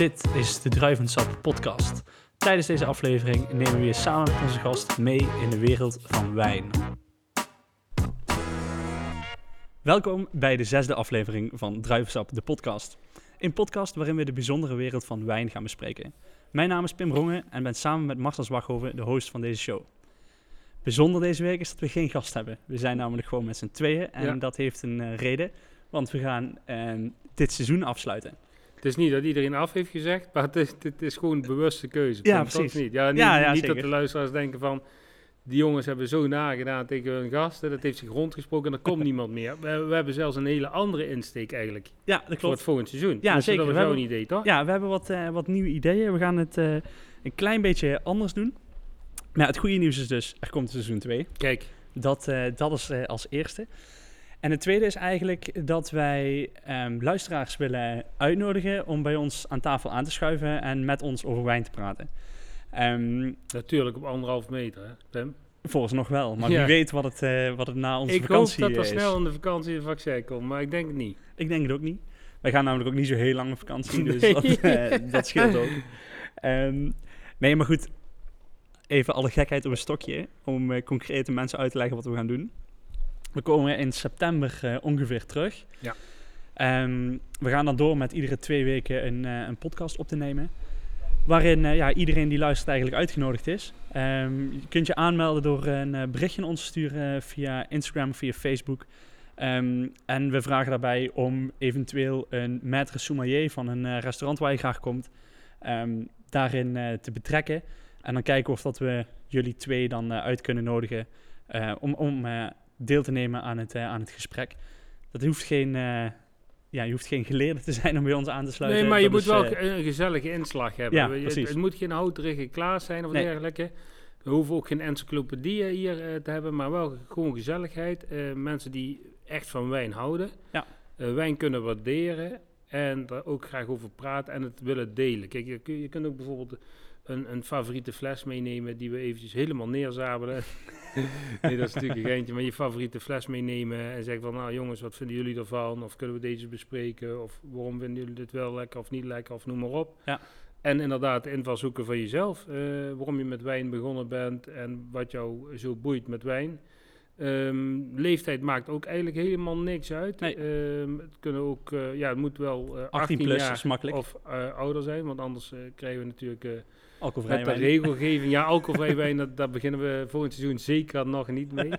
Dit is de Druivensap podcast. Tijdens deze aflevering nemen we je samen met onze gast mee in de wereld van wijn. Welkom bij de zesde aflevering van Druivensap, de podcast. Een podcast waarin we de bijzondere wereld van wijn gaan bespreken. Mijn naam is Pim Rongen en ben samen met Marcel Zwaghoven de host van deze show. Bijzonder deze week is dat we geen gast hebben. We zijn namelijk gewoon met z'n tweeën en Ja. dat heeft een eh, reden, want we gaan ehm, dit seizoen afsluiten. Het is niet dat iedereen af heeft gezegd, maar het is, het is gewoon een bewuste keuze. Ja, precies. Niet, ja, niet, Ja, ja, niet dat de luisteraars denken van... Die jongens hebben zo nagedaan tegen hun gasten. Dat heeft zich rondgesproken en er komt niemand meer. We, we hebben zelfs een hele andere insteek eigenlijk. Ja, dat Voor klopt. het volgend seizoen. Ja, Dus zeker. Dat We hebben- idee, toch? Ja, we hebben wat, eh, wat nieuwe ideeën. We gaan het eh, een klein beetje anders doen. Maar het goede nieuws is dus, er komt seizoen 2. Kijk, Dat, eh, dat is als eerste. En het tweede is eigenlijk dat wij ehm, luisteraars willen uitnodigen om bij ons aan tafel aan te schuiven en met ons over wijn te praten. Ehm natuurlijk op anderhalf meter, hè, Pim. nog wel, maar Ja. wie weet wat het, eh, wat het na onze Ik hoop vakantie dat er eh, is. snel in de vakantie een vaccin komt, maar ik denk het niet. Ik denk het ook niet. Wij gaan namelijk ook niet zo heel lang op vakantie, dus dat, dat scheelt ook. Ehm, nee, maar goed. Even alle gekheid op een stokje om concrete mensen uit te leggen wat we gaan doen. We komen in september eh, ongeveer terug. Ja. Ehm, we gaan dan door met iedere twee weken een, eh, een podcast op te nemen. Waarin eh, ja, iedereen die luistert eigenlijk uitgenodigd is. Ehm, je kunt je aanmelden door een berichtje ons te sturen via Instagram of via Facebook. Ehm, en we vragen daarbij om eventueel een maître sommelier van een restaurant waar je graag komt, daarin te betrekken. En dan kijken of dat we jullie twee dan uit kunnen nodigen om, om deel te nemen aan het, eh, aan het gesprek. Dat hoeft geen, eh, ja, je hoeft geen geleerde te zijn om bij ons aan te sluiten. Nee, maar je Dat moet is, wel eh, een gezellige inslag hebben. ja, het, precies. het moet geen houterige klaas zijn of Nee. dergelijke. We hoeven ook geen encyclopedieën hier te hebben, maar wel gewoon gezelligheid. Mensen die echt van wijn houden. Ja. Wijn kunnen waarderen en er ook graag over praten en het willen delen. Kijk, je, je kunt ook bijvoorbeeld een, een favoriete fles meenemen die we eventjes helemaal neerzabelen. nee, dat is natuurlijk een geintje, maar je favoriete fles meenemen en zeggen van, nou jongens, wat vinden jullie ervan? Of kunnen we deze bespreken? Of waarom vinden jullie dit wel lekker of niet lekker? Of noem maar op. Ja. En inderdaad, de invalshoeken van jezelf. eh, waarom je met wijn begonnen bent en wat jou zo boeit met wijn. Ehm, leeftijd maakt ook eigenlijk helemaal niks uit. Nee. Ehm, het kunnen ook, eh, ja, het moet wel eh, 18, 18 plus jaar is makkelijk. of eh, ouder zijn, want anders krijgen we natuurlijk Alcoholvrij met de wijn. regelgeving. Ja, alcoholvrij wijn, dat, daar beginnen we volgend seizoen zeker nog niet mee.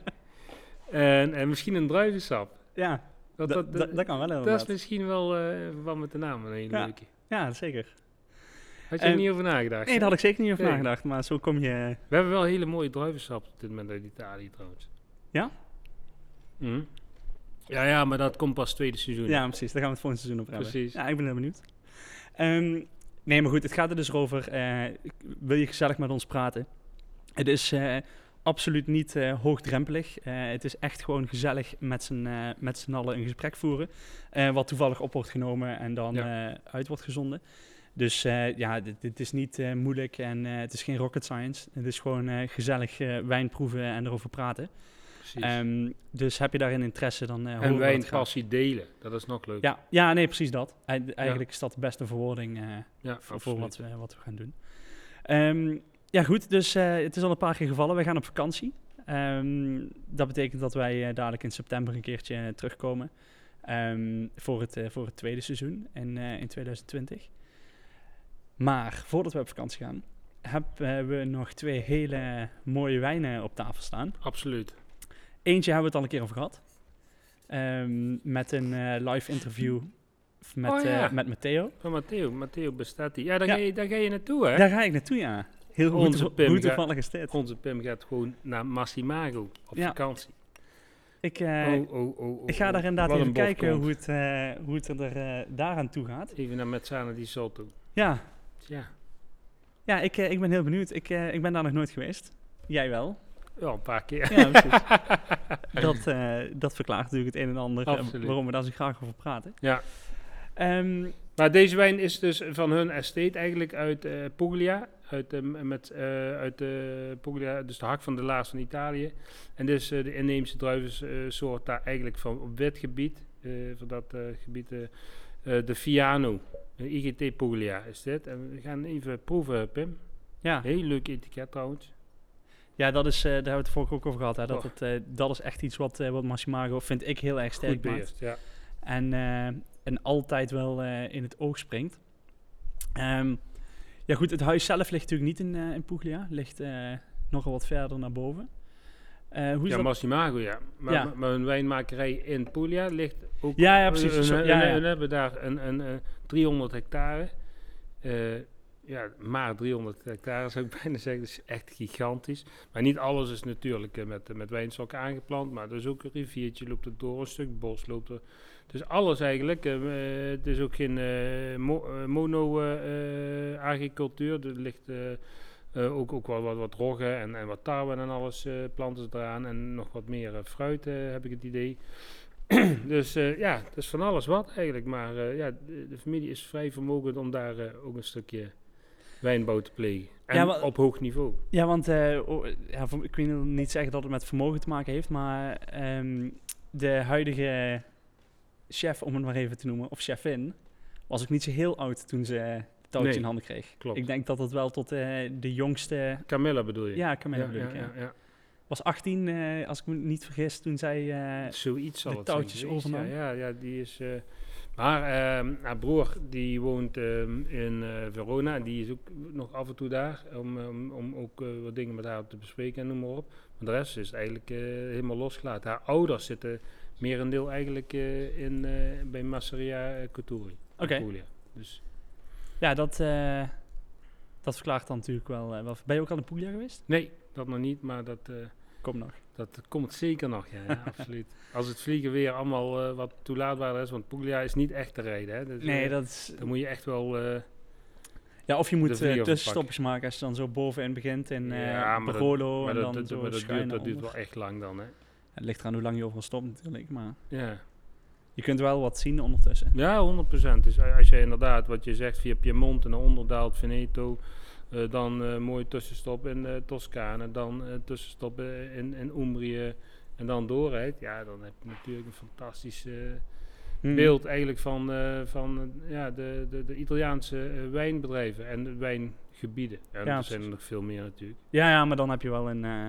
en, en misschien een druivensap. Ja, Dat, dat, dat, dat, dat kan wel dat inderdaad. is misschien wel wat met de naam een hele Ja. leuke. Ja, zeker. Had je er niet over nagedacht? Nee, daar had ik zeker niet over Nee. nagedacht, maar zo kom je... We hebben wel hele mooie druivensap op dit moment uit Italië trouwens. Ja? Mhm. Ja, ja, maar dat komt pas tweede seizoen. Ja, precies. Daar gaan we het volgende seizoen over hebben. Precies. Ja, ik ben heel benieuwd. Ehm, nee, maar goed, het gaat er dus over. eh, wil je gezellig met ons praten? Het is eh, absoluut niet eh, hoogdrempelig. Eh, het is echt gewoon gezellig met z'n eh, met z'n allen een gesprek voeren. wat toevallig op wordt genomen en dan eh, uit wordt gezonden. Dus eh, ja, dit, dit is niet eh, moeilijk en eh, het is geen rocket science. Het is gewoon eh, gezellig eh, wijn proeven en erover praten. Precies. Ehm, dus heb je daarin interesse, dan horen en dat graag. wijnpassie delen, dat is nog leuk. Ja, ja, nee, precies dat. Eig- Eigenlijk is dat de beste verwoording eh, ja voor, wat, we, wat we gaan doen. Ehm, ja, goed. Dus eh, het is al een paar keer gevallen. Wij gaan op vakantie. Ehm, dat betekent dat wij dadelijk in september een keertje terugkomen. voor, het, voor het tweede seizoen in, in 2020. Maar voordat we op vakantie gaan, hebben we nog twee hele mooie wijnen op tafel staan. Absoluut. Eentje hebben we het al een keer over gehad. Ehm, met een eh, live interview met, Oh, ja. eh, met Matteo. Van Matteo, Matteo bestaat die. Ja, daar, Ja. Ga je, daar ga je naartoe, hè? Daar ga ik naartoe, ja. Heel goed, Onze hoe Pim toevallig is dit. Onze Pim gaat gewoon naar Massimago op Ja. vakantie. Ik, eh, oh, oh, oh, oh, ik ga daar oh. inderdaad even kijken hoe het, hoe het er daaraan toe gaat. Even naar Mezzana di Sotto. Ja, Ja. ja ik, ik ben heel benieuwd. Ik, ik ben daar nog nooit geweest. Jij wel? Ja, een paar keer. Ja, precies. dat, eh, dat verklaart natuurlijk het een en ander eh, Absoluut. waarom we daar zo graag over praten. Ja. Ehm, Maar deze wijn is dus van hun estate eigenlijk uit eh Puglia. Uit, met, uit eh, Puglia, dus de hak van de laars van Italië. En dus de inheemse druivensoort daar eigenlijk van op wit gebied. van dat gebied. de Fiano, de IGT Puglia is dit. En we gaan even proeven, Pim. Ja, Heel leuk etiket trouwens. Ja dat is, eh, daar hebben we het vorige ook over gehad. Hè, dat, Och. het, eh, dat is echt iets wat, eh, wat Massimago, vind ik, heel erg sterk beheerst, ja. En, en altijd wel in het oog springt. Ehm, ja goed, het huis zelf ligt natuurlijk niet in, in Puglia. Ligt nogal wat verder naar boven. Hoe Ja, dat? Massimago, ja. Maar, Ja. maar- een wijnmakerij in Puglia ligt ook... Ja, ja, precies. Ja, ja. we hebben daar een, een, eh, 300 hectare. Ja, maar 300 hectare zou ik bijna zeggen. Dat is echt gigantisch. Maar niet alles is natuurlijk eh, met, met wijnstokken aangeplant. Maar er is ook een riviertje loopt er door, een stuk bos loopt er. Dus alles eigenlijk. eh, eh, het is ook geen mo- eh, mono-agricultuur. er ligt... ook, ook wel wat, wat roggen en, en wat tarwe en alles planten ze eraan. En nog wat meer fruit heb ik het idee. dus ja, het is van alles wat eigenlijk. Maar ja, de, familie is vrij vermogend om daar ook een stukje wijnbouw te plegen. En Ja, op hoog niveau. Ja, want eh, oh, ja, ik wil niet zeggen dat het met vermogen te maken heeft, maar ehm, de huidige chef, om het maar even te noemen, of chefin, was ook niet zo heel oud toen ze het touwtje Nee, in handen kreeg. klopt. Ik denk dat het wel tot eh, de jongste, Camilla bedoel je? ja, Camilla ja, bedoel ja, ik, ja. was 18, eh, als ik me niet vergis, toen zij... Zoiets de touwtjes overnam. Ja, ja, ja, die is... maar ehm, haar broer, die woont ehm, in eh, Verona. En die is ook nog af en toe daar. Om, om, om ook eh, wat dingen met haar te bespreken en noem maar op. Maar de rest is eigenlijk eh, helemaal losgelaten. Haar ouders zitten merendeel eigenlijk in, bij Masseria Couturi. Oké. Dus ja, dat, dat verklaart dan natuurlijk wel. Ben je ook al in Puglia geweest? nee, dat nog niet. Maar dat, eh, Kom nog. Dat komt zeker nog. Ja, ja absoluut. Als het vliegen weer allemaal eh, wat toelaatbaar is. Want Puglia is niet echt te rijden. Hè. Dus, Nee, eh, dat is... Dan moet je echt wel... eh, Ja, of je moet vlieger tussenstopjes maken als je dan zo bovenin begint in Ja, Barolo en dan dat, zo maar dat, duurt, dat duurt wel echt lang dan, hè? Het ligt eraan hoe lang je overal stopt natuurlijk, maar Ja, je kunt wel wat zien ondertussen. ja 100%. Dus als je inderdaad, wat je zegt, via Piemonte naar onder daalt, Veneto, dan eh mooi tussenstop in uh, Toscane, dan eh, tussenstop eh, in, in Umbrië en dan doorrijdt, ja, dan heb je natuurlijk een fantastisch eh, Hmm. beeld eigenlijk van, eh, van eh, ja, de, de, de Italiaanse eh, wijnbedrijven en de wijngebieden. Ja, Ja, er zijn er nog veel meer natuurlijk. Ja, ja, maar dan heb je wel een, eh,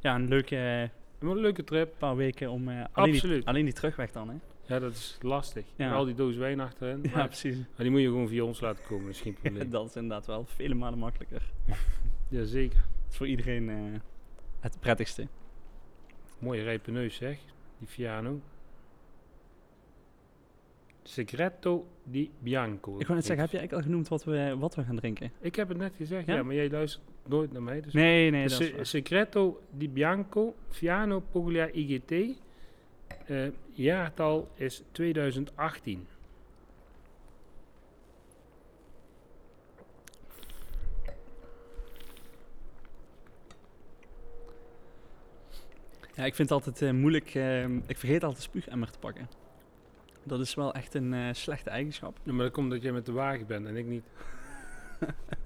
ja, een leuke eh, een leuke trip. paar weken om... eh, alleen, die, Absoluut. alleen die terugweg dan, hè? Ja, dat is lastig. Ja. Al die doos wijn achterin. Ja, Maar, precies. maar die moet je gewoon via ons laten komen, dat is geen probleem. dat is inderdaad wel vele malen makkelijker. Jazeker. Dat is voor iedereen eh, het prettigste. Mooie rijpe neus zeg, die Fiano. Segreto di Bianco. Ik wou net zeggen, heb je eigenlijk al genoemd wat we, wat we gaan drinken? Ik heb het net gezegd, ja, Ja? maar jij luistert nooit naar mij. Dus Nee, nee, dat Se- is waar. Segreto di Bianco, Fiano Puglia IGT. Eh, jaartal is 2018. Ja, ik vind het altijd eh, moeilijk. eh, ik vergeet altijd de spuugemmer te pakken. Dat is wel echt een eh, slechte eigenschap. Ja, maar dat komt dat jij met de wagen bent en ik niet.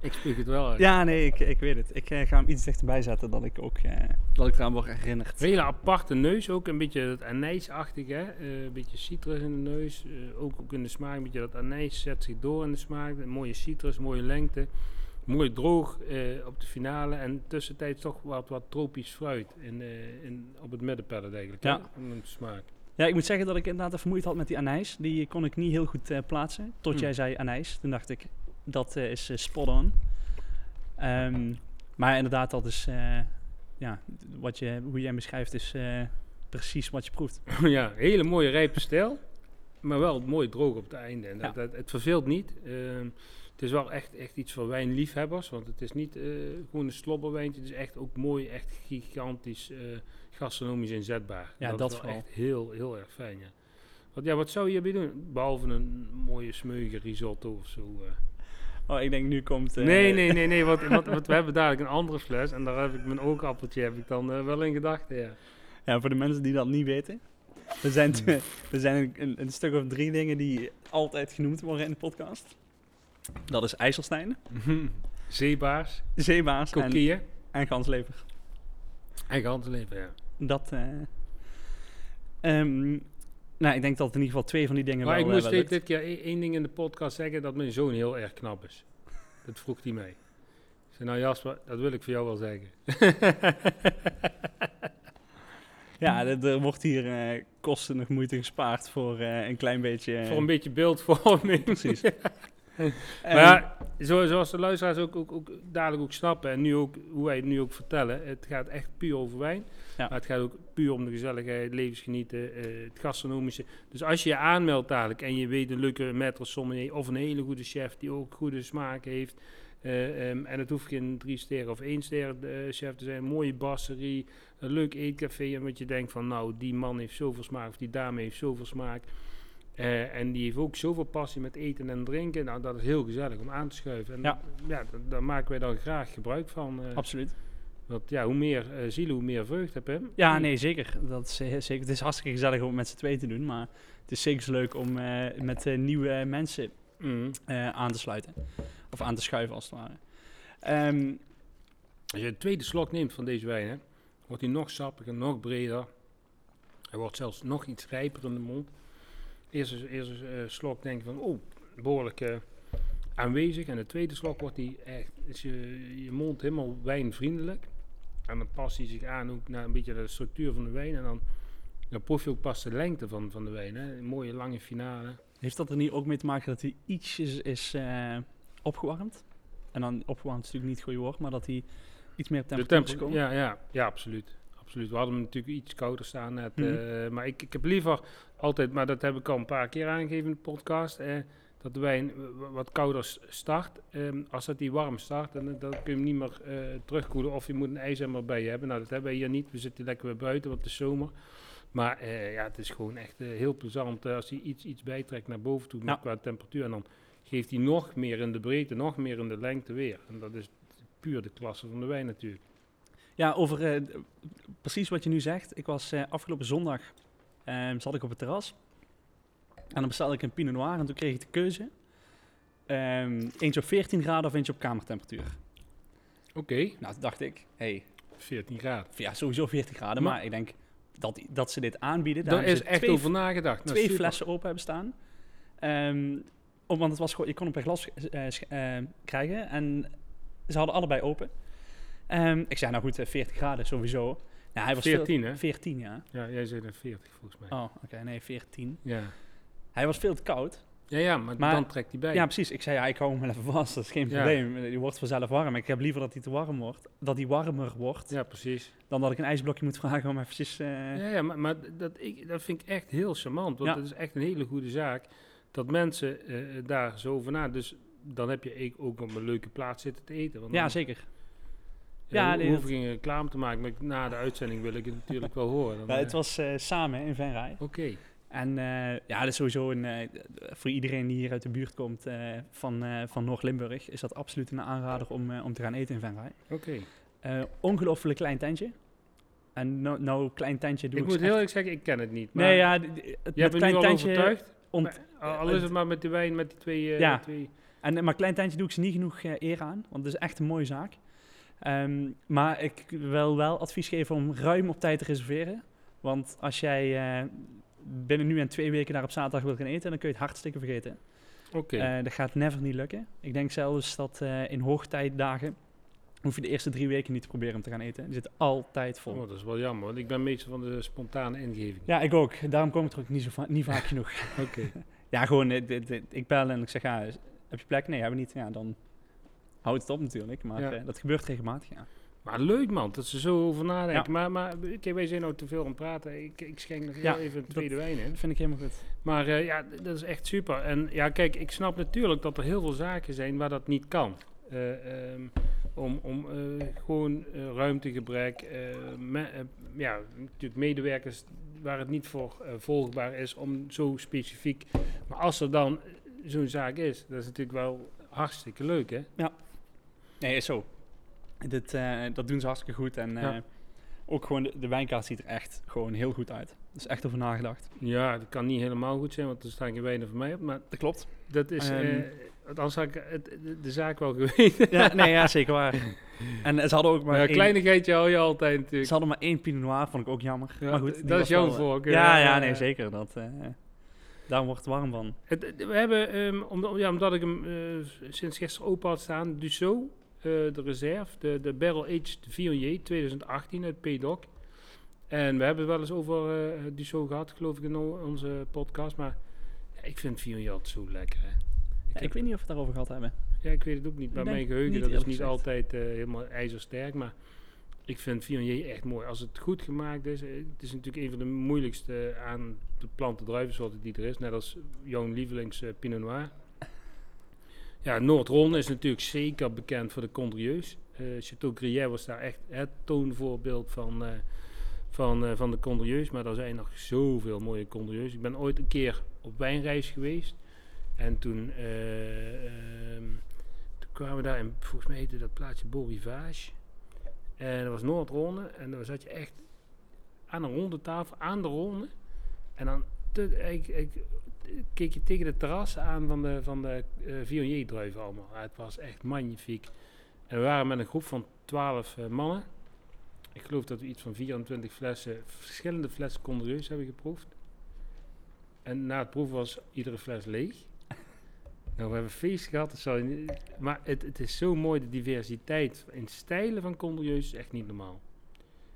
ik spreek het wel uit. Ja, nee, ik, ik weet het. Ik eh, ga hem iets dichterbij zetten dat ik ook eh, dat ik eraan word herinnerd. Een hele aparte neus ook, een beetje dat anijsachtige, hè? Eh, een beetje citrus in de neus, eh, ook, ook in de smaak, een beetje dat anijs zet zich door in de smaak, een mooie citrus, mooie lengte, mooi droog eh, op de finale en tussentijds toch wat, wat tropisch fruit in, eh, in, op het middenpellet eigenlijk, hè? Ja. in de smaak. Ja, ik moet zeggen dat ik inderdaad even moeite had met die anijs. Die kon ik niet heel goed eh, plaatsen. Tot Hm. jij zei anijs. Toen dacht ik, dat eh, is eh, spot on. Ehm, maar inderdaad, dat is... eh, ja, wat je, hoe jij hem beschrijft is precies wat je proeft. ja, hele mooie rijpe stijl, maar wel mooi droog op het einde. En dat, Ja. dat- het verveelt niet. Ehm, het is wel echt, echt iets voor wijnliefhebbers, want het is niet gewoon een slobberwijntje. Het is echt ook mooi, echt gigantisch gastronomisch inzetbaar. Ja, dat, dat is wel echt heel, heel erg fijn, ja. Want ja, wat zou je hierbij doen? Behalve een mooie smeuige risotto of zo. eh. Oh, ik denk nu komt... eh, Nee, nee, nee, nee. Want, want, want we hebben dadelijk een andere fles en daar heb ik mijn oogappeltje heb ik dan eh, wel in gedachten, ja. Ja, voor de mensen die dat niet weten. Er zijn, twee- er zijn een, een stuk of drie dingen die altijd genoemd worden in de podcast. Dat is IJsselstein, Zeebaars, zeebaas en, kokieën en ganslever. en ganzenleven, ja. Dat. eh, ehm, Nou, ik denk dat in ieder geval twee van die dingen Maar wel ik eh, moest wel dit, keer e- één ding in de podcast zeggen, dat mijn zoon heel erg knap is. Dat vroeg hij mij. Ik zei, nou Jasper, dat wil ik voor jou wel zeggen. Ja, er, wordt hier eh, kosten nog moeite gespaard voor eh, een klein beetje... eh, voor een beetje beeldvorming. Precies. maar En- ja, zo, zoals de luisteraars ook, ook, ook dadelijk ook snappen en nu ook, hoe wij het nu ook vertellen, het gaat echt puur over wijn. Ja. Maar het gaat ook puur om de gezelligheid, levensgenieten, eh, het gastronomische. Dus als je je aanmeldt dadelijk en je weet een leuke maître sommelier of een hele goede chef die ook goede smaak heeft. eh, ehm, en het hoeft geen drie sterren of één sterren eh, chef te zijn. Een mooie brasserie, een leuk eetcafé. En wat je denkt van nou, die man heeft zoveel smaak of die dame heeft zoveel smaak. Eh, en die heeft ook zoveel passie met eten en drinken. Nou, dat is heel gezellig om aan te schuiven. En Ja. ja, da- daar maken wij dan graag gebruik van. eh, Absoluut. want ja, hoe meer eh zielen, hoe meer vreugd heb je. Ja, nee, zeker. Dat is, zeker. Het is hartstikke gezellig om het met z'n tweeën te doen, maar het is zeker leuk om met nieuwe mensen Mm. eh, aan te sluiten. Of aan te schuiven, als het ware. Ehm, Als je een tweede slok neemt van deze wijn, hè, wordt hij nog sappiger, nog breder. Hij wordt zelfs nog iets rijper in de mond. Eerste, eerste eh, slok denk je van, oh, behoorlijk eh, aanwezig. En de tweede slok wordt hij echt, is je, je mond helemaal wijnvriendelijk. En dan past hij zich aan ook naar een beetje de structuur van de wijn. En dan, dan proef je ook pas de lengte van, van de wijn. Hè. Een mooie lange finale. heeft dat er niet ook mee te maken dat hij ietsjes is eh, opgewarmd? En dan opgewarmd is natuurlijk niet het goede woord, maar dat hij iets meer op temperatuur gekomen? ja, ja, ja, absoluut. Absoluut. We hadden hem natuurlijk iets kouder staan net. Mhm. eh, maar ik, ik heb liever altijd, maar dat heb ik al een paar keer aangegeven in de podcast, eh, dat de wijn wat kouder start. Ehm, als dat die warm start, dan, dan kun je hem niet meer eh, terugkoelen. Of je moet een ijzemmer bij je hebben. Nou, dat hebben we hier niet. We zitten lekker weer buiten, want het is zomer. Maar ja, het is gewoon echt eh, heel plezant als hij iets, iets bijtrekt naar boven toe Ja. qua temperatuur. En dan geeft hij nog meer in de breedte, nog meer in de lengte weer. En dat is puur de klasse van de wijn natuurlijk. Ja, over eh, precies wat je nu zegt. Ik was eh, afgelopen zondag, ehm, zat ik op het terras. En dan bestelde ik een Pinot Noir en toen kreeg ik de keuze. ehm, eentje op 14 graden of eentje op kamertemperatuur. Oké, Nou, toen dacht ik, hey, 14 graden. ja, sowieso 14 graden. Maar- Maar, ik denk dat, dat ze dit aanbieden. Daar is echt twee, over nagedacht. Nou, twee super. flessen open hebben staan. Ehm, want het was gewoon, je kon hem per glas eh, krijgen. En ze hadden allebei open. Ehm, ik zei, nou goed, eh, 40 graden sowieso. Nou, hij was veel- 14 hè? 14, ja. Ja, jij zei dan 40 volgens mij. Oh, oké, nee, 14. Ja. Hij was veel te koud. Ja, ja, maar, Maar- dan trekt hij bij. Ja, precies. Ik zei, ja, ik hou hem even vast. Dat is geen Ja. probleem. Die wordt vanzelf warm. Ik heb liever dat hij te warm wordt. Dat hij warmer wordt. Ja, precies. Dan dat ik een ijsblokje moet vragen om eventjes... eh, Ja, ja maar, maar dat, ik, dat vind ik echt heel charmant. Want Ja. dat is echt een hele goede zaak. Dat mensen eh, daar zo over na. Dus dan heb je ook op een leuke plaats zitten te eten. Want ja, zeker. Ja, nee, hoef dat- ik geen reclame te maken. Maar na de uitzending wil ik het natuurlijk wel horen. Dan, Ja, het eh, was eh, samen in Venray. Oké. En eh, ja, dat is sowieso een, voor iedereen die hier uit de buurt komt van, van Noord-Limburg, is dat absoluut een aanrader om, om te gaan eten in Venray. Oké. Ongelooflijk klein tentje. En nou, nou klein tentje doe Ik ik, moet heel eerlijk zeggen, ik ken het niet. Maar Nee, ja, het je hebt me nu klein al tentje... overtuigd. ont- al is het maar met de wijn, met die twee... Ja. twee En, maar klein tentje doe ik ze niet genoeg eer aan, want het is echt een mooie zaak. Ehm, maar ik wil wel advies geven om ruim op tijd te reserveren. Want als jij eh, binnen nu en twee weken daar op zaterdag wil gaan eten, dan kun je het hartstikke vergeten. Oké. Eh, dat gaat never niet lukken. Ik denk zelfs dat eh, in hoogtijdagen hoef je de eerste drie weken niet te proberen om te gaan eten. Die zit altijd vol. Oh, dat is wel jammer, want ik ben meestal van de spontane ingeving. Ja, ik ook. Daarom kom ik er ook niet, zo va- niet vaak genoeg. Oké. Ja, gewoon, ik bel en ik zeg, ja, heb je plek? Nee, hebben we niet. Ja, dan houdt het op natuurlijk. Maar Ja. eh, dat gebeurt regelmatig, ja. Maar leuk man, dat ze zo over nadenken. Ja. Maar, maar kijk, wij zijn nou te veel aan het praten. Ik, ik schenk nog Ja, heel even een tweede wijn in. Dat vind ik helemaal goed. Maar eh, ja, dat is echt super. En ja, kijk, ik snap natuurlijk dat er heel veel zaken zijn waar dat niet kan. Eh, ehm, om om eh, gewoon ruimtegebrek, eh, me- ja, natuurlijk medewerkers waar het niet voor volgbaar is om zo specifiek. Maar als er dan zo'n zaak is, dat is natuurlijk wel hartstikke leuk, hè? Nee, zo. Dit, eh, dat doen ze hartstikke goed. En Ja. eh, ook gewoon, de, de wijnkaart ziet er echt gewoon heel goed uit. Er is echt over nagedacht. Ja, dat kan niet helemaal goed zijn, want er staan geen wijnen voor mij op. Maar Dat klopt. dat is, anders had ik het- de, de zaak wel geweten. Ja, nee, ja, zeker waar. En ze hadden ook maar een kleinigheidje hou je altijd ze natuurlijk. hadden maar één Pinot Noir, vond ik ook jammer. Ja, maar goed, dat is jouw voorkeur, Ja, ja, nee, zeker. Dat, daar wordt het warm van. We hebben, ehm, omdat, ja, omdat ik hem sinds gisteren open had staan, Dussault, de reserve, de, de Barrel Aged Viognier 2018 uit P-Doc. En we hebben het wel eens over eh Dussault gehad, geloof ik, in onze podcast. Maar ja, ik vind Viognier altijd zo lekker. Hè. Ja, ik weet niet of we het daarover gehad hebben. Ja, ik weet het ook niet. Bij mijn geheugen, niet dat is niet gezegd. altijd eh, helemaal ijzersterk. Maar ik vind Viognier echt mooi. Als het goed gemaakt is. eh, Het is natuurlijk een van de moeilijkste aan de planten druivensoorten die er is. Net als jouw lievelings eh, Pinot Noir. Ja, Noord-Ron is natuurlijk zeker bekend voor de Condrieus. Eh Chateau Gruyère was daar echt het toonvoorbeeld van, eh, van, eh, van de Condrieus. Maar er zijn nog zoveel mooie Condrieus. Ik ben ooit een keer op wijnreis geweest. En toen, eh, ehm, toen kwamen we daar, en volgens mij heette dat plaatsje Beau Rivage. En dat was Noord-Ronde. En dan zat je echt aan een ronde tafel, aan de ronde. En dan ik, ik, keek je tegen de terras aan van de, van de eh Viognier-druiven allemaal. Ja, het was echt magnifiek. En we waren met een groep van 12 eh, mannen. Ik geloof dat we iets van 24 flessen, verschillende flessen Condrieus hebben geproefd. En na het proeven was iedere fles leeg. Nou, we hebben feest gehad, dat zou je niet- maar het, het is zo mooi, de diversiteit in stijlen van Condrieus is echt niet normaal.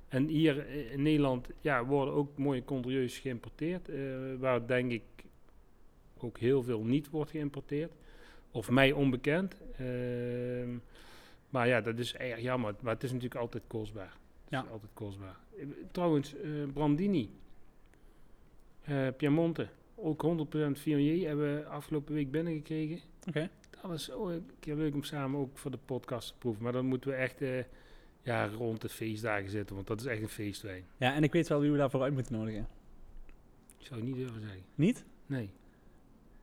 En hier eh, in Nederland ja, worden ook mooie Condrieus geïmporteerd, waar denk ik ook heel veel niet wordt geïmporteerd. Of mij onbekend. Ehm, maar ja, dat is erg jammer. Maar het is natuurlijk altijd kostbaar. Het Ja. is altijd kostbaar. Eh, Trouwens, eh, Brandini. eh Piemonte. Ook 100% Viognier hebben we afgelopen week binnengekregen. Oké. Dat was ook een keer leuk om samen ook voor de podcast te proeven. Maar dan moeten we echt ja, rond de feestdagen zitten. Want dat is echt een feestwijn. Ja, en ik weet wel wie we daarvoor uit moeten nodigen. Ik zou het niet durven zeggen. Niet? Nee.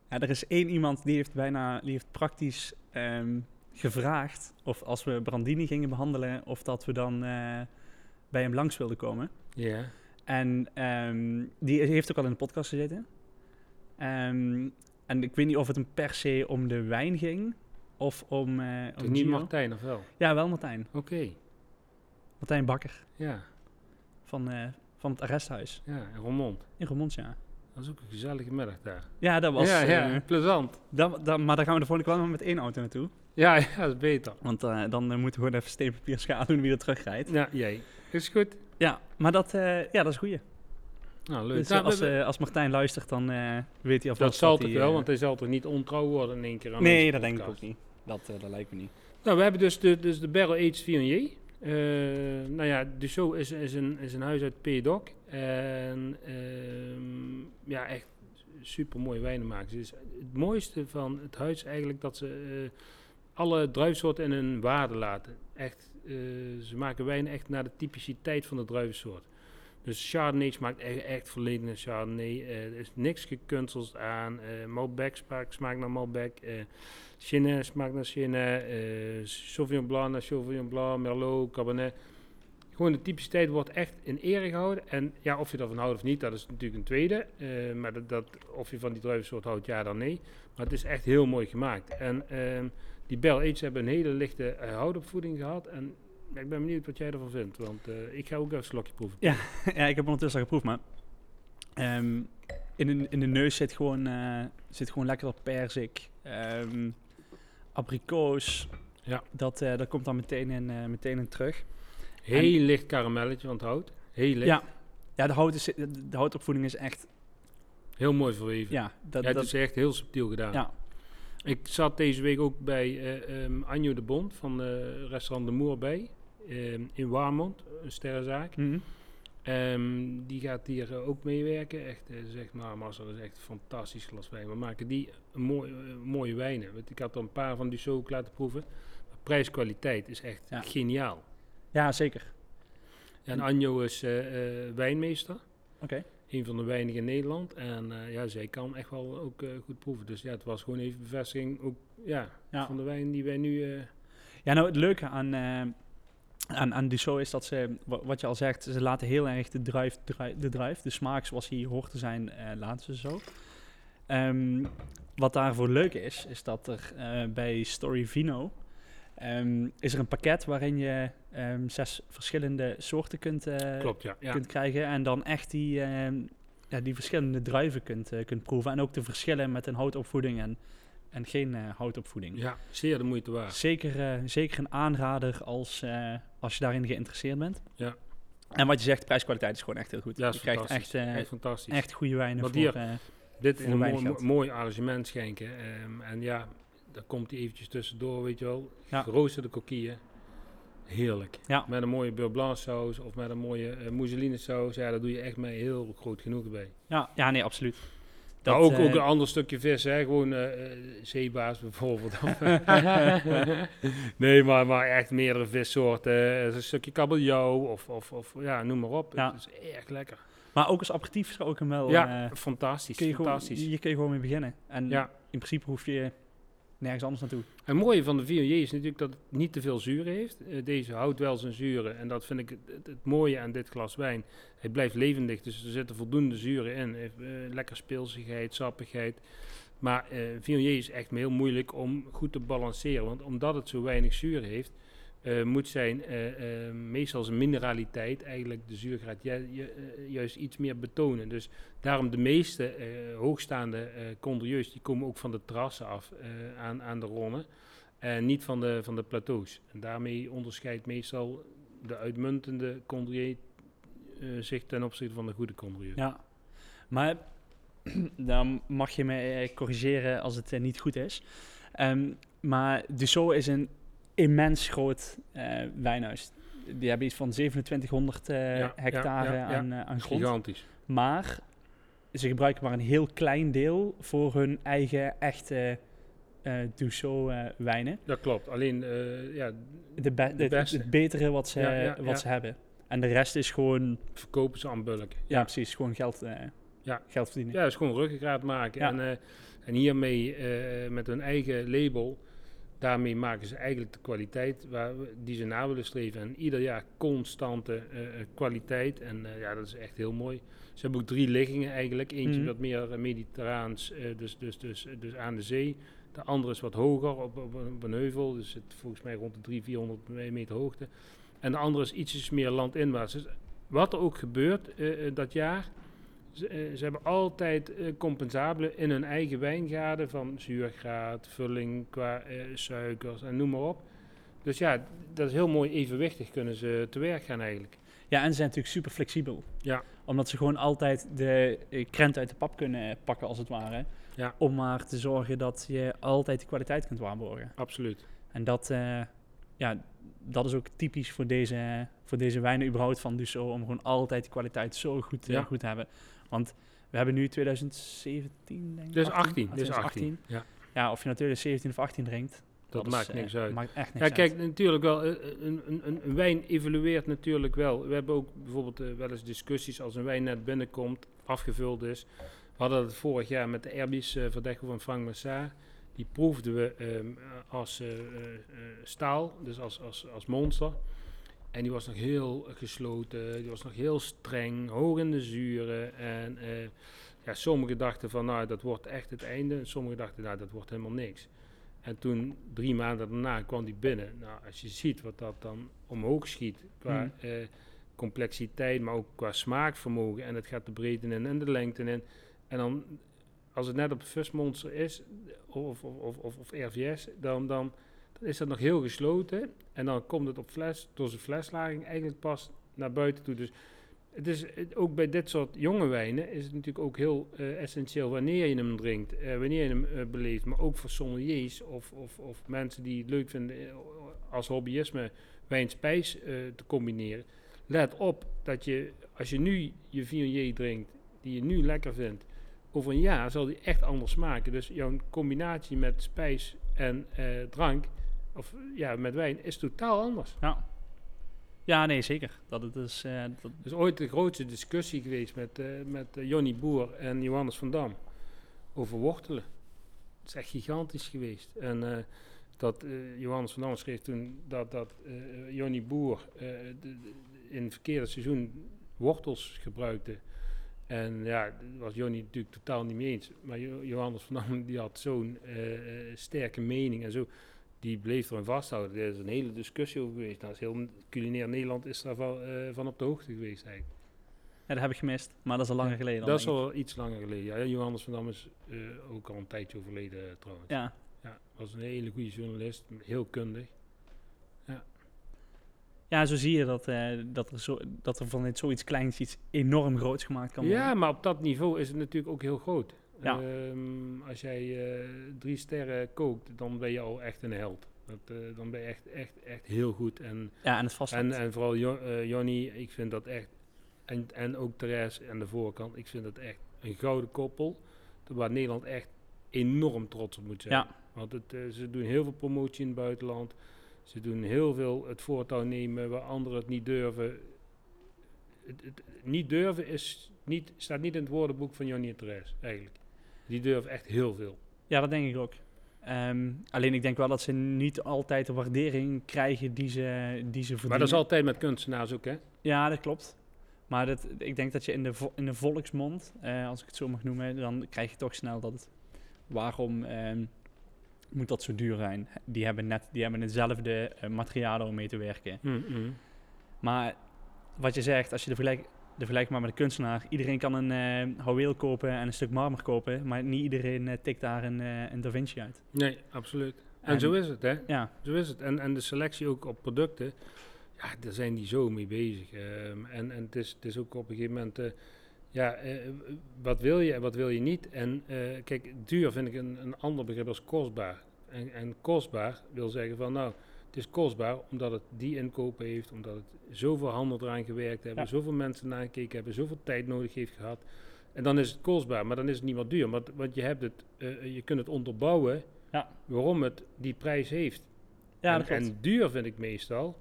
Ja, er is één iemand die heeft bijna, die heeft praktisch ehm, gevraagd of als we Brandini gingen behandelen, of dat we dan eh, bij hem langs wilden komen. Ja. En ehm, die heeft ook al in de podcast gezeten. Ehm, en ik weet niet of het hem per se om de wijn ging of om, Toch om niet Gio. Martijn of wel? Ja, wel Martijn. Oké. Martijn Bakker Ja. van, eh, van het arresthuis Ja, en Roermond. in Roermond, ja. Dat was ook een gezellige middag daar. Ja, dat was... ja, ja, eh, plezant. dat, dat, maar daar gaan we de volgende keer wel met één auto naartoe. Ja, ja, dat is beter. Want eh, dan eh, moeten we gewoon even steen, papier, schaal doen wie er terugrijdt. Ja, jij. Is goed. Ja, maar dat, ja, dat is goeie. Nou, leuk. Dus, Nou, als, als Martijn luistert, dan weet hij alvast dat zal toch wel, want hij zal toch niet ontrouw worden in één keer aan Nee, dat denk ik ook niet. Dat, dat lijkt me niet. Nou, we hebben dus de, dus de Barrel Aged Viognier. Nou ja, Dussault is, is, een, is een huis uit P-Doc. En ehm, ja, echt super mooie wijnen maken. Dus het mooiste van het huis is eigenlijk dat ze eh, alle druivensoorten in hun waarde laten. Echt, eh, ze maken wijnen echt naar de typiciteit van de druivensoort. Dus Chardonnay smaakt echt, echt Chardonnay. Er is niks gekunsteld aan. Eh Malbec smaakt, naar Malbec. Chenin smaakt naar Chenin. Sauvignon Blanc naar Sauvignon Blanc. Merlot, Cabernet. Gewoon de typiciteit wordt echt in ere gehouden. En ja, of je ervan houdt of niet, dat is natuurlijk een tweede. Eh, maar dat, dat, of je van die druivensoort houdt, ja dan nee. Maar het is echt heel mooi gemaakt. En ehm, die Bell Aged hebben een hele lichte eh, houtopvoeding gehad. En ja, ik ben benieuwd wat jij ervan vindt. Want eh, ik ga ook even een slokje proeven. ja, ik heb ondertussen al geproefd, maar ehm, in, de, in de neus zit gewoon, zit gewoon lekker wat perzik, ehm abrikoos. Ja. Dat, dat komt dan meteen in, meteen in terug. Heel licht karamelletje van het hout. Heel licht. Ja, ja de, hout is, de, de houtopvoeding is echt, Heel mooi verweven. ja, dat, Ja, dat, is echt heel subtiel gedaan. ja, Ik zat deze week ook bij eh ehm, Anjo de Bond van eh, restaurant De Moer bij. ehm, in Warmond, een sterrenzaak. Mhm. Ehm, die gaat hier eh, ook meewerken. Echt, zeg maar, Marcel, dat is echt een fantastisch glas wijn. We maken die mooi, mooie wijnen. Want ik had er een paar van die zo ook laten proeven. Prijs-kwaliteit is echt Ja. geniaal. Ja, zeker. En Anjo is eh, eh, wijnmeester. Oké. Een van de weinigen in Nederland. En eh, ja, zij kan echt wel ook goed proeven. Dus ja, het was gewoon even bevestiging ook, ja, Ja. van de wijn die wij nu... Ja, nou het leuke aan, eh aan, aan Dussault is dat ze, wa- wat je al zegt, ze laten heel erg de druif, druif- de druif, de smaak zoals die hoort te zijn, eh, laten ze zo. Ehm, wat daarvoor leuk is, is dat er bij Story Vino ehm, is er een pakket waarin je ehm, zes verschillende soorten kunt, eh, Klopt, ja. ja. kunt krijgen. En dan echt die, ehm, ja, die verschillende druiven kunt, eh, kunt proeven. En ook de verschillen met een houtopvoeding en, en geen eh, houtopvoeding. ja, zeer de moeite waard. Zeker, zeker een aanrader als, als je daarin geïnteresseerd bent. Ja. En wat je zegt, prijskwaliteit is gewoon echt heel goed. Ja, is je krijgt echt, echt fantastisch. echt goede wijnen Want voor... hier- Dit in een mooi, mooi arrangement schenken. en ja, daar komt hij eventjes tussendoor, weet je wel. Ja. Geroosterde kokieën. Heerlijk. Ja. Met een mooie beurre blanc saus of met een mooie eh mousseline saus. Ja, daar doe je echt mee heel groot genoegen bij. ja, ja, nee, absoluut. maar ook, eh, ook een ander stukje vis, hè. Gewoon eh, eh, zeebaars bijvoorbeeld. nee, maar, maar echt meerdere vissoorten. Een stukje kabeljauw of, of, of ja, noem maar op. Ja. Het is erg lekker. Maar ook als aperitief zou ik hem wel... ja, fantastisch. kun je gewoon, fantastisch. hier kun je gewoon mee beginnen. En Ja. in principe hoef je nergens anders naartoe. Het mooie van de Viognier is natuurlijk dat het niet te veel zuur heeft. Eh, deze houdt wel zijn zuren en dat vind ik het, het, mooie aan dit glas wijn. Het blijft levendig, dus er zitten voldoende zuren in. Eh, lekker speelsigheid, sappigheid. Maar eh Viognier is echt heel moeilijk om goed te balanceren. Want omdat het zo weinig zuur heeft, eh, moet zijn eh, eh, meestal zijn mineraliteit eigenlijk de zuurgraad ju- ju- juist iets meer betonen. Dus daarom de meeste hoogstaande condrieux, die komen ook van de terrassen af aan, aan de ronnen. En niet van de, van de plateaus. En daarmee onderscheidt meestal de uitmuntende condrieu zich ten opzichte van de goede condrieu. Ja. Maar dan mag je eh, corrigeren als het niet goed is. Ehm, maar Dussault is een immens groot eh, wijnhuis. Die hebben iets van 2700 eh, Ja, hectare ja, aan, eh, aan grond. Gigantisch. Maar ze gebruiken maar een heel klein deel voor hun eigen echte Dussault eh, wijnen. Dat klopt. Alleen, ja, De be- De het- beste. het betere wat ze, Ja, ja, wat ja. ze hebben. En de rest is gewoon, verkopen ze aan bulk. ja, precies, gewoon geld, Ja. geld verdienen. Ja, is gewoon ruggengraat maken. Ja. En, en hiermee, met hun eigen label, daarmee maken ze eigenlijk de kwaliteit waar we, die ze na willen streven. En ieder jaar constante eh, eh, kwaliteit. En eh, ja, dat is echt heel mooi. Ze hebben ook drie liggingen eigenlijk. Eentje Mhm. wat meer eh, mediterraans, dus, dus, dus, dus aan de zee. De andere is wat hoger op, op, een- op een heuvel. Dus het volgens mij rond de 300, 400 meter hoogte. En de andere is ietsjes meer landinwaarts. Dus wat er ook gebeurt dat jaar, ze, eh, ze hebben altijd eh, compensabelen in hun eigen wijngaarden van zuurgraad, vulling qua eh, suikers en noem maar op. Dus ja, dat is heel mooi evenwichtig kunnen ze te werk gaan eigenlijk. Ja, en ze zijn natuurlijk super flexibel. Ja. Omdat ze gewoon altijd de krent uit de pap kunnen pakken, als het ware. Ja. Om maar te zorgen dat je altijd de kwaliteit kunt waarborgen. Absoluut. En dat, ja, dat is ook typisch voor deze, voor deze wijnen überhaupt van Dussault. Om gewoon altijd de kwaliteit zo goed, goed te hebben. Want we hebben nu 2017, denk ik. Dus 18. Ah, Dus 2018. 18. Ja, Ja, of je nou 2017 of 18 drinkt. dat, maakt eh, niks uit. Maakt echt niks Ja, uit. kijk, natuurlijk wel. eh, Een, een, een, een wijn evolueert natuurlijk wel. We hebben ook bijvoorbeeld eh, wel eens discussies als een wijn net binnenkomt, afgevuld is. We hadden het vorig jaar met de Erbies uh, Verdecho van Frank Massard. Die proefden we ehm, als eh, eh, staal, dus als, als, als monster. En die was nog heel gesloten, die was nog heel streng, hoog in de zuren. En eh, ja, sommigen dachten van, nou, dat wordt echt het einde. En sommigen dachten, nou, dat wordt helemaal niks. En toen, drie maanden daarna, kwam die binnen. Nou, als je ziet wat dat dan omhoog schiet, qua Hmm. eh, complexiteit, maar ook qua smaakvermogen. En het gaat de breedte in en de lengte in. En dan, als het net op Fusmonster is, of, of, of, of, of RVS, dan, dan, is dat nog heel gesloten. En dan komt het op fles, door zijn fleslaging eigenlijk pas naar buiten toe. Dus het is ook bij dit soort jonge wijnen is het natuurlijk ook heel eh, essentieel wanneer je hem drinkt, eh, wanneer je hem eh, beleeft. Maar ook voor sommeliers of, of, of mensen die het leuk vinden als hobbyisme wijn-spijs te combineren. Let op dat je, als je nu je Viognier drinkt, die je nu lekker vindt, over een jaar zal die echt anders smaken. Dus jouw combinatie met spijs en drank, of ja, met wijn, is totaal anders. Ja. ja, nee, zeker. Dat het is, eh, dat, is ooit de grootste discussie geweest met, eh met eh, Jonny Boer en Johannes van Dam over wortelen. Het is echt gigantisch geweest. En dat Johannes van Dam schreef toen dat, dat Jonny Boer de- de- in het verkeerde seizoen wortels gebruikte. En ja, daar was Johnny natuurlijk totaal niet mee eens. Maar Jo- Johannes van Dam, die had zo'n sterke mening en zo. Die bleef erin vasthouden. Er is een hele discussie over geweest. Nou, is heel culinair Nederland is daar van, eh, van op de hoogte geweest eigenlijk. Ja, dat heb ik gemist, maar dat is al langer geleden. Dat is al iets langer geleden. Ja, Johannes van Dam is eh, ook al een tijdje overleden eh, trouwens. Ja, Ja, was een hele goede journalist, heel kundig. ja, zo zie je dat, dat, er zo, dat er van dit zoiets kleins iets enorm groots gemaakt kan worden. Ja, maar op dat niveau is het natuurlijk ook heel groot. Ja. Ehm, als jij eh, drie sterren kookt, dan ben je al echt een held. Dat, eh, dan ben je echt, echt, echt heel goed. En, Ja, en het en, en vooral Jo- eh, ik vind dat echt, en, en ook Therese aan de voorkant, ik vind dat echt een gouden koppel. Waar Nederland echt enorm trots op moet zijn. Ja. Want het, ze doen heel veel promotie in het buitenland. Ze doen heel veel het voortouw nemen waar anderen het niet durven. Het, het- niet durven is niet, staat niet in het woordenboek van Jonny en Therese, eigenlijk. Die durven echt heel veel. Ja, dat denk ik ook. Ehm, alleen ik denk wel dat ze niet altijd de waardering krijgen die ze, die ze verdienen. Maar dat is altijd met kunstenaars ook, hè? Ja, dat klopt. Maar dat, ik denk dat je in de, vo- in de volksmond, eh, als ik het zo mag noemen, dan krijg je toch snel dat het... Waarom ehm, moet dat zo duur zijn? Die hebben net die hebben hetzelfde eh, materialen om mee te werken. Maar wat je zegt, als je de vergelijk, de vergelijkt maar met een kunstenaar, iedereen kan een eh houweel kopen en een stuk marmer kopen, maar niet iedereen eh, tikt daar een, eh, een Da Vinci uit. Nee, absoluut. En, En- zo is het, hè? Ja, Zo is het. En, en de selectie ook op producten, ja, daar zijn die zo mee bezig. Ehm, en en het, is, het is ook op een gegeven moment, ja, wat wil je en wat wil je niet? En kijk, duur vind ik een, een ander begrip als kostbaar. En, en kostbaar wil zeggen van, nou, het is kostbaar omdat het die inkopen heeft, omdat het zoveel handen eraan gewerkt hebben, Ja. zoveel mensen nagekeken hebben, zoveel tijd nodig heeft gehad. En dan is het kostbaar, maar dan is het niet meer duur. Want, want je, hebt het, eh, je kunt het onderbouwen Ja. waarom het die prijs heeft. ja en, en duur vind ik meestal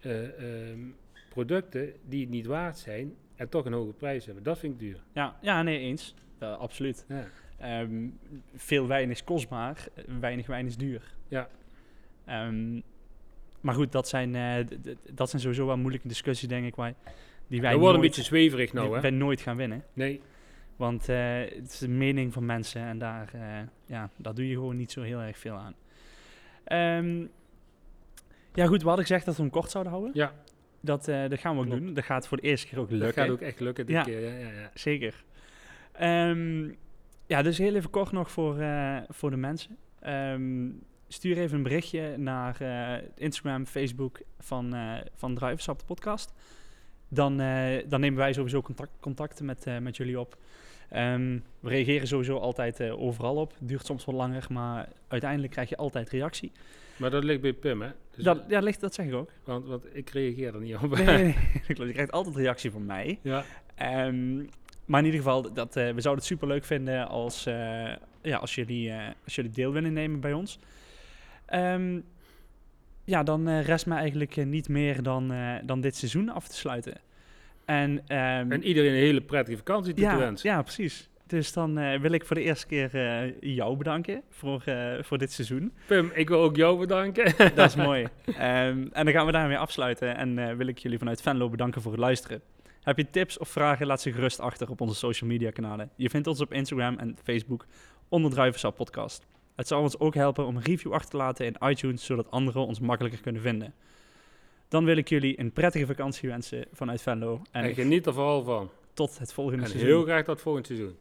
eh, ehm, producten die het niet waard zijn en toch een hoge prijs hebben. Dat vind ik duur. Ja, ja, nee, eens. Absoluut. Ja. Ehm, veel wijn is kostbaar, weinig wijn is duur. Ja. Ehm, maar goed, dat zijn, eh, dat zijn sowieso wel moeilijke discussies, denk ik, waar, die wij, Dat wordt een beetje zweverig nou, die hè? wij nooit gaan winnen. Nee, Want eh, het is de mening van mensen en daar, eh, ja, daar doe je gewoon niet zo heel erg veel aan. Ehm, ja goed, we hadden gezegd dat we hem kort zouden houden. ja, Dat, dat gaan we ook Klopt. doen. Dat gaat voor de eerste keer ook lukken. dat gaat ook echt lukken dit Ja. keer. Ja, ja, ja. Zeker. Ehm, ja, dus heel even kort nog voor, voor de mensen. Ehm, stuur even een berichtje naar eh, Instagram, Facebook van, eh van Druivensap, de podcast. Dan, eh, dan nemen wij sowieso contact, contacten met, met jullie op. Ehm, we reageren sowieso altijd overal op. Duurt soms wat langer, maar uiteindelijk krijg je altijd reactie. Maar dat ligt bij Pim, hè? Dus, Dat, ja, ligt, dat zeg ik ook. want, want ik reageer er niet op. Nee, nee. Je krijgt altijd reactie van mij. ja, Ehm, maar in ieder geval, dat, we zouden het super leuk vinden als, ja, als, jullie, als jullie deel willen nemen bij ons. Ehm, ja, dan eh, rest me eigenlijk eh, niet meer dan, eh, dan dit seizoen af te sluiten. En, ehm, en iedereen een hele prettige vakantie te ja, wensen. ja, precies. Dus dan wil ik voor de eerste keer jou bedanken voor, voor dit seizoen. Pim, ik wil ook jou bedanken. Dat is mooi. Ehm, en dan gaan we daarmee afsluiten. En wil ik jullie vanuit Venlo bedanken voor het luisteren. Heb je tips of vragen, laat ze gerust achter op onze social media kanalen. Je vindt ons op Instagram en Facebook onder Druivensap Podcast. Het zal ons ook helpen om een review achter te laten in iTunes, zodat anderen ons makkelijker kunnen vinden. Dan wil ik jullie een prettige vakantie wensen vanuit Venlo. En, En geniet er vooral van. tot het volgende En seizoen. heel graag tot volgend seizoen.